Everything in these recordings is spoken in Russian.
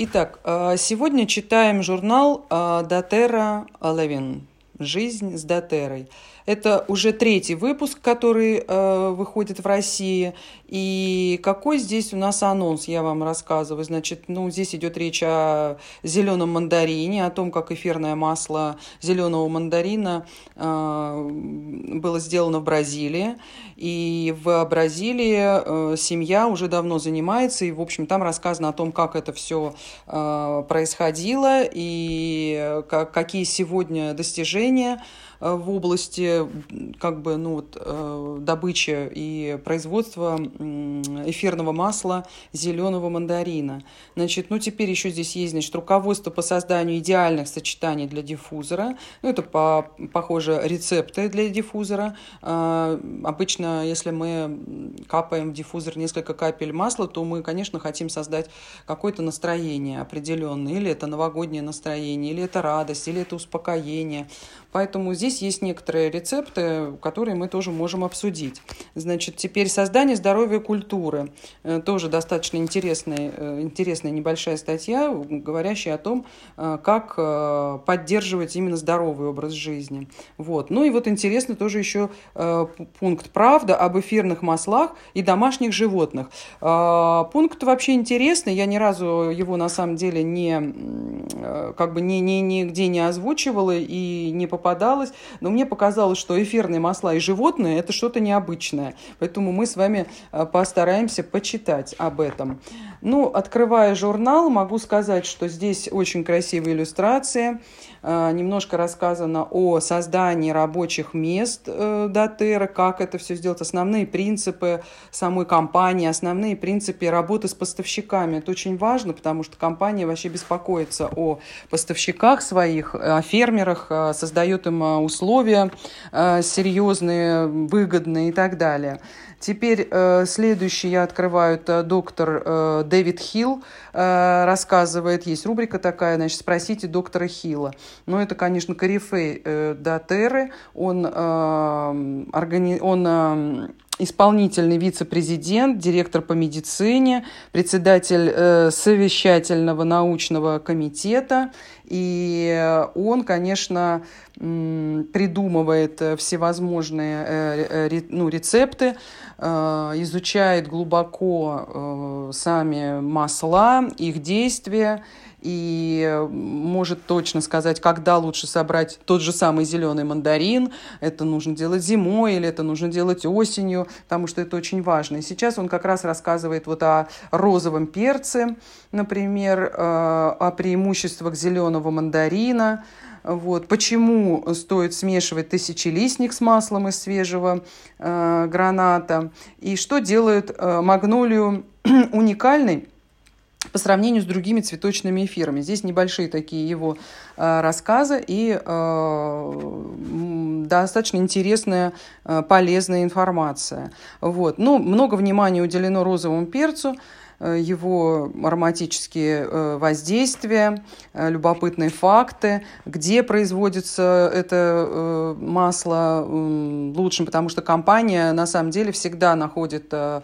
Итак, э, сегодня читаем журнал Датера Левин «Жизнь с Дотерой». Это уже третий выпуск, который э, выходит в России. И какой здесь у нас анонс, я вам рассказываю. Значит, ну, здесь идет речь о зеленом мандарине, о том, как эфирное масло зеленого мандарина э, было сделано в Бразилии. И в Бразилии э, семья уже давно занимается, и, в общем, там рассказано о том, как это все э, происходило и э, как, какие сегодня достижения в области как бы, ну, вот, э, добычи и производства эфирного масла зеленого мандарина. Значит, ну, теперь еще здесь есть, значит, руководство по созданию идеальных сочетаний для диффузора. Ну, это, по, похоже, рецепты для диффузора. Э, обычно, если мы капаем в диффузор несколько капель масла, то мы, конечно, хотим создать какое-то настроение определенное. Или это новогоднее настроение, или это радость, или это успокоение. Поэтому здесь есть некоторые рецепты, которые мы тоже можем обсудить. Значит, теперь создание здоровья культуры. Э, тоже достаточно интересная, э, интересная небольшая статья, говорящая о том, э, как поддерживать именно здоровый образ жизни. Вот. Ну и вот интересно тоже еще пункт «Правда об эфирных маслах и домашних животных». Пункт вообще интересный, я ни разу его на самом деле не, как бы ни, ни, нигде не озвучивала и не попадалась, но мне показалось, что эфирные масла и животные – это что-то необычное. Поэтому мы с вами э, постараемся почитать об этом. Ну, открывая журнал, могу сказать, что здесь очень красивые иллюстрации. Э, немножко рассказано о создании рабочих мест э, Дотера, как это все сделать, основные принципы самой компании, основные принципы работы с поставщиками. Это очень важно, потому что компания вообще беспокоится о поставщиках своих, о фермерах, создает им условия серьезные, выгодные и так далее. Теперь э, следующий я открываю, это доктор э, Дэвид Хилл э, рассказывает, есть рубрика такая, значит, спросите доктора Хилла. Но это, конечно, корифей э, Дотеры, он, э, органи... он э, исполнительный вице-президент, директор по медицине, председатель э, совещательного научного комитета. И он, конечно, придумывает всевозможные э, ну, рецепты, э, изучает глубоко э, сами масла, их действия и может точно сказать, когда лучше собрать тот же самый зеленый мандарин. Это нужно делать зимой или это нужно делать осенью, потому что это очень важно. И сейчас он как раз рассказывает вот о розовом перце, например, э, о преимуществах зеленого мандарина, вот. Почему стоит смешивать тысячелистник с маслом из свежего э, граната? И что делает э, магнолию уникальной? по сравнению с другими цветочными эфирами. Здесь небольшие такие его э, рассказы и э, достаточно интересная, э, полезная информация. Вот. Ну, много внимания уделено розовому перцу. Э, его ароматические э, воздействия, э, любопытные факты, где производится это масло лучшим, потому что компания на самом деле всегда находит на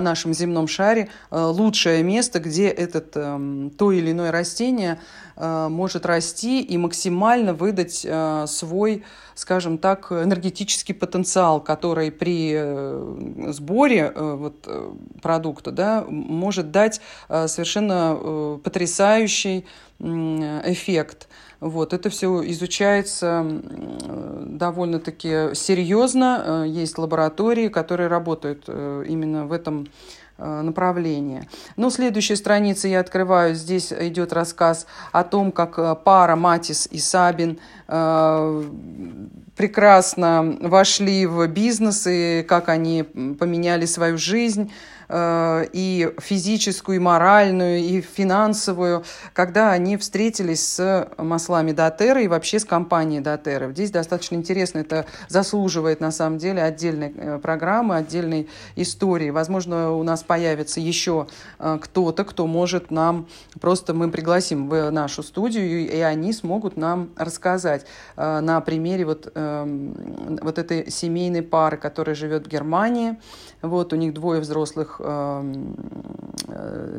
нашем земном шаре лучшее место, где этот, то или иное растение может расти и максимально выдать свой скажем так, энергетический потенциал, который при э, сборе э, вот, э, продукта да, может дать совершенно потрясающий эффект. Вот, это все изучается довольно-таки серьезно. Есть лаборатории, которые работают именно в этом направлении. Ну, следующая страница я открываю. Здесь идет рассказ о том, как пара Матис и Сабин Э, прекрасно вошли в бизнес и как они поменяли свою жизнь Э, и физическую, и моральную, и финансовую, когда они встретились с маслами Дотеры и вообще с компанией Дотеры. Здесь достаточно интересно, это заслуживает на самом деле отдельной э, программы, отдельной истории. Возможно, у нас появится еще э, кто-то, кто может нам, просто мы пригласим в нашу студию, и они смогут нам рассказать на примере вот, эм, вот этой семейной пары, которая живет в Германии. Вот у них двое взрослых двоих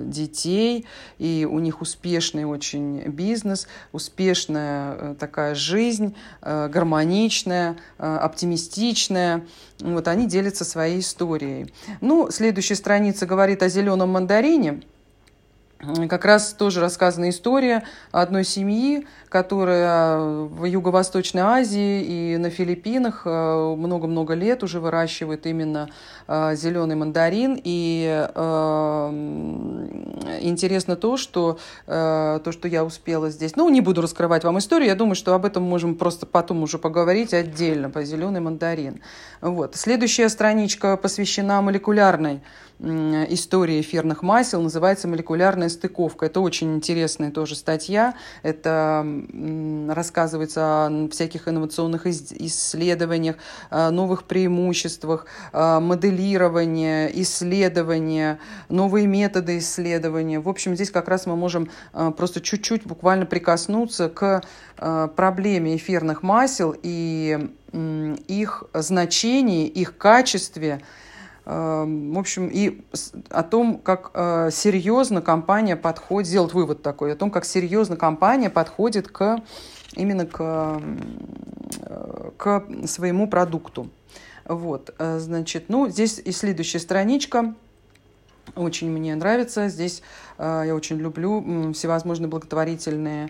детей, и у них успешный очень бизнес, успешная такая жизнь, гармоничная, оптимистичная. Вот они делятся своей историей. Ну, следующая страница говорит о зеленом мандарине – как раз тоже рассказана история одной семьи, которая в Юго-Восточной Азии и на Филиппинах э, много-много лет уже выращивает именно э, зеленый мандарин. И э, интересно то, что то, что я успела здесь. Ну, не буду раскрывать вам историю. Я думаю, что об этом можем просто потом уже поговорить отдельно по зеленый мандарин. Вот. Следующая страничка посвящена молекулярной истории эфирных масел, называется «Молекулярная стыковка». Это очень интересная тоже статья. Это рассказывается о всяких инновационных исследованиях, новых преимуществах, моделирования, исследования, новые методы исследования. В общем, здесь как раз мы можем а, просто чуть-чуть буквально прикоснуться к а, проблеме эфирных масел и их значении, их качестве, в общем, и о том, как э, серьезно компания подходит, сделать вывод такой, о том, как серьезно компания подходит к, именно к, э, к своему продукту. Вот, э, значит, ну, здесь и следующая страничка очень мне нравится. Здесь я очень люблю всевозможные благотворительные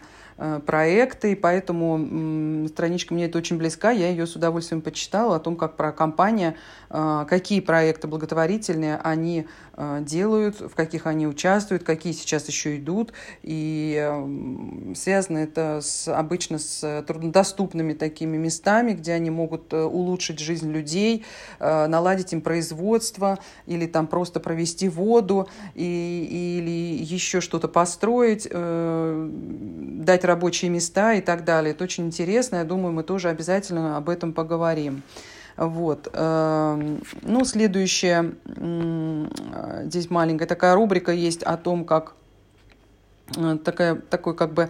проекты, и поэтому страничка мне это очень близка, я ее с удовольствием почитала о том, как про компания, э, какие проекты благотворительные они э, делают, в каких они участвуют, какие сейчас еще идут, и связано это с, обычно с труднодоступными такими местами, где они могут улучшить жизнь людей, наладить им производство, или там просто провести воду, и, или еще что-то построить, дать рабочие места и так далее. Это очень интересно. Я думаю, мы тоже обязательно об этом поговорим. Вот. Эм, ну, следующая, здесь маленькая такая рубрика есть о том, как э, такая, такой как бы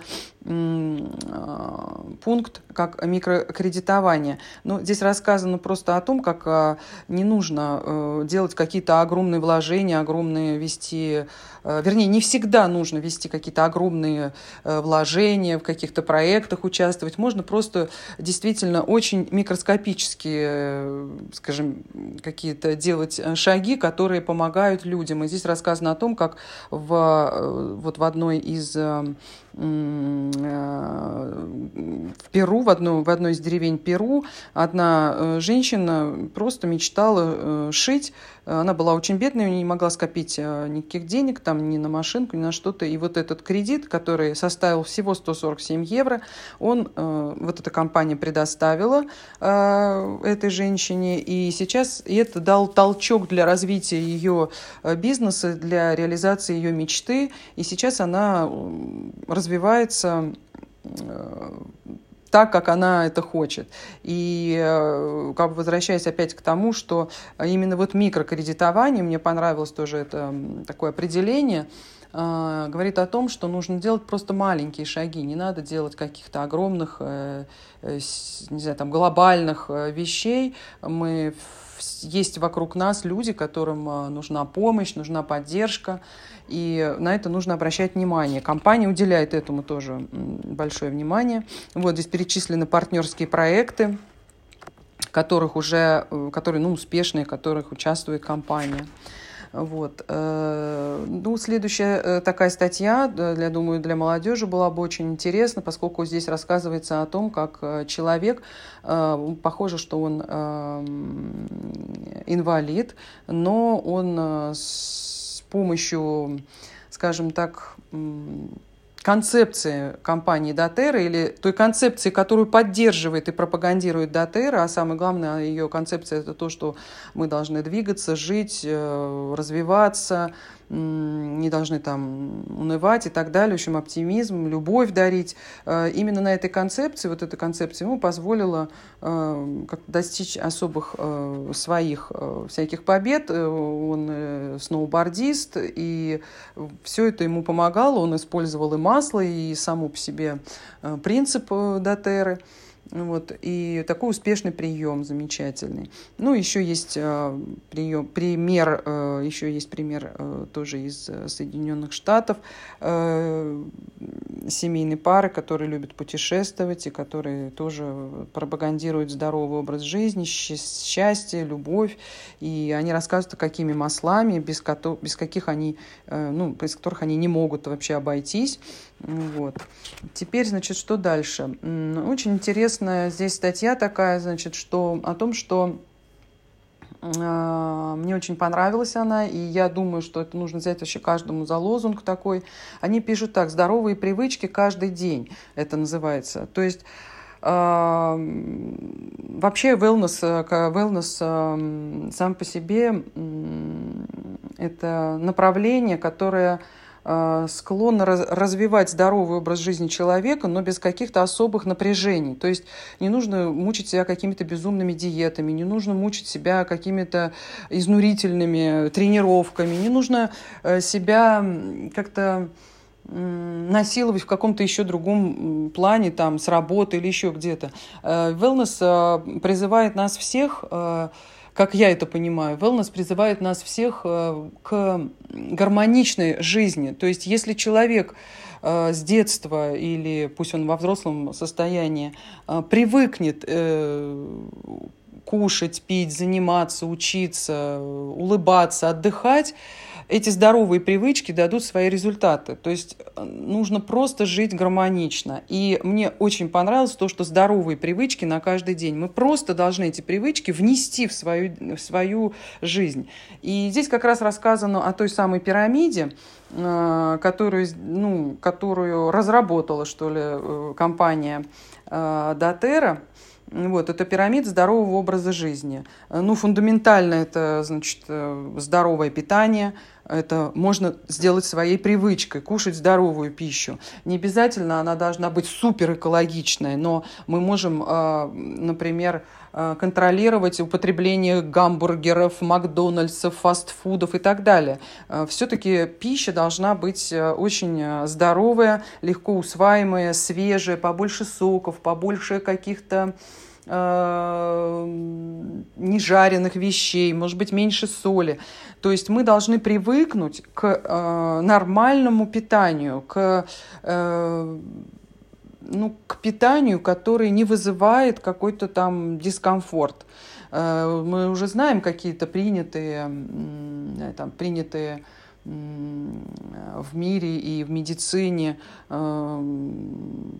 пункт, как микрокредитование. Но здесь рассказано просто о том, как а, не нужно э, делать какие-то огромные вложения, огромные вести, э, вернее, не всегда нужно вести какие-то огромные э, вложения, в каких-то проектах участвовать. Можно просто действительно очень микроскопические, скажем, какие-то делать шаги, которые помогают людям. И здесь рассказано о том, как в, вот в одной из в Перу, в, одну, в одной из деревень Перу, одна э, женщина просто мечтала э, шить она была очень бедной, не могла скопить э, никаких денег, там, ни на машинку, ни на что-то. И вот этот кредит, который составил всего 147 евро, он, э, вот эта компания предоставила э, этой женщине. И сейчас и это дал толчок для развития ее бизнеса, для реализации ее мечты. И сейчас она развивается так, как она это хочет. И э, как бы возвращаясь опять к тому, что именно вот микрокредитование, мне понравилось тоже это такое определение, э, говорит о том, что нужно делать просто маленькие шаги, не надо делать каких-то огромных, э, не знаю, там, глобальных вещей. Мы есть вокруг нас люди, которым нужна помощь, нужна поддержка, и на это нужно обращать внимание. Компания уделяет этому тоже большое внимание. Вот здесь перечислены партнерские проекты, которых уже, э, которые ну, успешные, в которых участвует компания. Вот. Э, ну, следующая э, такая статья, я думаю, для молодежи была бы очень интересна, поскольку здесь рассказывается о том, как человек, похоже, что он инвалид, но он с помощью, скажем так, концепции компании Дотера или той концепции, которую поддерживает и пропагандирует Дотера, а самое главное, ее концепция – это то, что мы должны двигаться, жить, э, развиваться, не должны там унывать и так далее, в общем, оптимизм, любовь дарить. Э, именно на этой концепции, вот эта концепция ему позволила э, достичь особых э, своих всяких побед. Он сноубордист, и все это ему помогало. Он использовал и масло, и саму по себе принцип Дотеры. Вот, и такой успешный прием замечательный. Ну, еще есть э, прием, пример, э, еще есть пример э, тоже из э, Соединенных Штатов. Э, семейной пары, которые любят путешествовать и которые тоже пропагандируют здоровый образ жизни, счастье, любовь. И они рассказывают, какими маслами, без, кото, без каких они, э, ну, без которых они не могут вообще обойтись. Вот. Теперь, значит, что дальше? Очень интересная здесь статья такая, значит, что о том, что мне очень понравилась она, и я думаю, что это нужно взять вообще каждому за лозунг такой. Они пишут так, здоровые привычки каждый день, это называется. То есть а, вообще wellness, wellness а, сам по себе это направление, которое Э, склонна развивать здоровый образ жизни человека, но без каких-то особых напряжений. То есть не нужно мучить себя какими-то безумными диетами, не нужно мучить себя какими-то изнурительными тренировками, не нужно э, себя как-то насиловать в каком-то еще другом плане, там, с работы или еще где-то. Э, wellness призывает нас всех как я это понимаю, wellness призывает нас всех э, к гармоничной жизни. То есть если человек э, с детства или пусть он во взрослом состоянии э, привыкнет кушать, пить, заниматься, учиться, улыбаться, отдыхать, эти здоровые привычки дадут свои результаты. То есть э, нужно просто жить гармонично. И мне очень понравилось то, что здоровые привычки на каждый день. Мы просто должны эти привычки внести в свою, в свою жизнь. И здесь как раз рассказано о той самой пирамиде, э, которую, ну, которую разработала, что ли, э, компания Дотера. Вот, это пирамида здорового образа жизни. Ну, фундаментально это, значит, здоровое питание – это можно сделать своей привычкой, кушать здоровую пищу. Не обязательно она должна быть супер экологичная, но мы можем, а, например, контролировать употребление гамбургеров, Макдональдсов, фастфудов и так далее. А, Все-таки пища должна быть очень здоровая, легко усваиваемая, свежая, побольше соков, побольше каких-то Э, нежаренных вещей, может быть, меньше соли. То есть мы должны привыкнуть к э, нормальному питанию, к, э, ну, к питанию, которое не вызывает какой-то там дискомфорт. Э, мы уже знаем какие-то принятые, там, принятые в мире и в медицине э,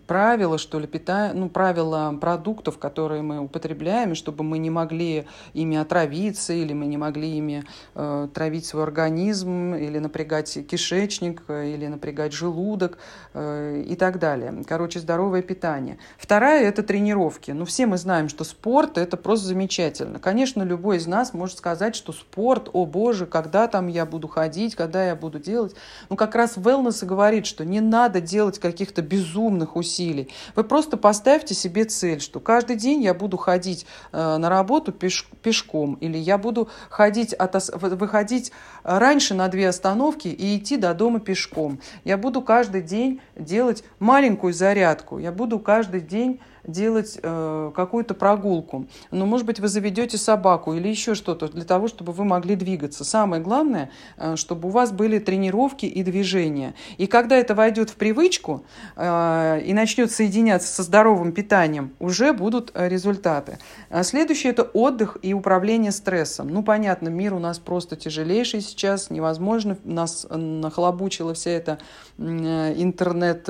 правила, что ли, пита... ну, правила продуктов, которые мы употребляем, чтобы мы не могли ими отравиться, или мы не могли ими э, травить свой организм, или напрягать кишечник, или напрягать желудок э, и так далее. Короче, здоровое питание. Вторая – это тренировки. Ну, все мы знаем, что спорт – это просто замечательно. Конечно, любой из нас может сказать, что спорт, о боже, когда там я буду ходить, когда когда я буду делать. Ну, как раз wellness говорит, что не надо делать каких-то безумных усилий. Вы просто поставьте себе цель, что каждый день я буду ходить э, на работу пеш пешком, или я буду ходить от, выходить раньше на две остановки и идти до дома пешком. Я буду каждый день делать маленькую зарядку. Я буду каждый день делать э, какую-то прогулку. Но, может быть, вы заведете собаку или еще что-то для того, чтобы вы могли двигаться. Самое главное, э, чтобы у вас были тренировки и движения. И когда это войдет в привычку э, и начнет соединяться со здоровым питанием, уже будут э, результаты. А следующее – это отдых и управление стрессом. Ну, понятно, мир у нас просто тяжелейший сейчас, невозможно. Нас нахлобучила вся эта э, интернет,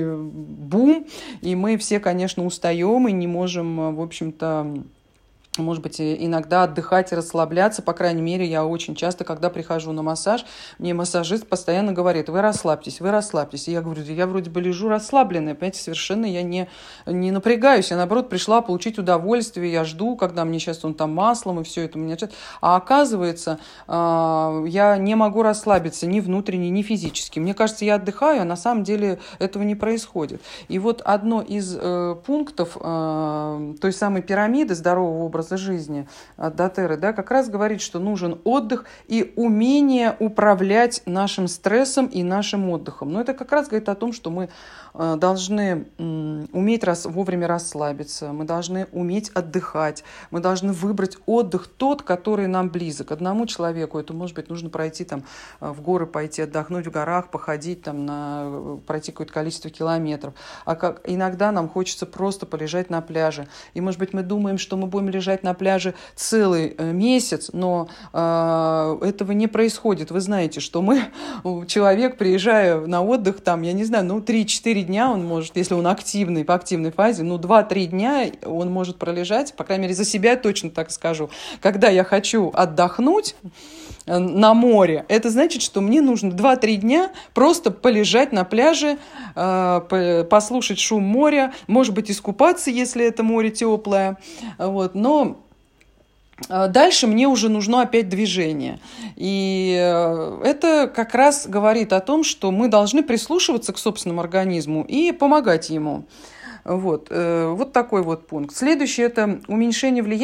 э, бум, и мы все, конечно, устаем и не можем, в общем-то, может быть, иногда отдыхать и расслабляться. По крайней мере, я очень часто, когда прихожу на массаж, мне массажист постоянно говорит, вы расслабьтесь, вы расслабьтесь. И я говорю, я вроде бы лежу расслабленная, понимаете, совершенно я не, не напрягаюсь. Я, наоборот, пришла получить удовольствие, я жду, когда мне сейчас он там маслом и все это у меня... А оказывается, а, я не могу расслабиться ни внутренне, ни физически. Мне кажется, я отдыхаю, а на самом деле этого не происходит. И вот одно из э, пунктов э, той самой пирамиды здорового образа образа жизни от Дотеры, да, как раз говорит, что нужен отдых и умение управлять нашим стрессом и нашим отдыхом. Но это как раз говорит о том, что мы э, должны уметь раз, вовремя расслабиться, мы должны уметь отдыхать, мы должны выбрать отдых тот, который нам близок. Одному человеку это может быть нужно пройти там э, в горы, пойти отдохнуть в горах, походить там на э, пройти какое-то количество километров. А как иногда нам хочется просто полежать на пляже. И может быть мы думаем, что мы будем лежать на пляже целый месяц, но э, этого не происходит. Вы знаете, что мы человек приезжая на отдых там, я не знаю, ну 3-4 дня он может, если он активный по активной фазе, ну 2-3 дня он может пролежать, по крайней мере за себя точно так скажу. Когда я хочу отдохнуть э, на море, это значит, что мне нужно 2-3 дня просто полежать на пляже, э, послушать шум моря, может быть, искупаться, если это море теплое. Вот. Но э, Дальше мне уже нужно опять движение. И это как раз говорит о том, что мы должны прислушиваться к собственному организму и помогать ему. Вот, вот такой вот пункт. Следующий – это уменьшение влияния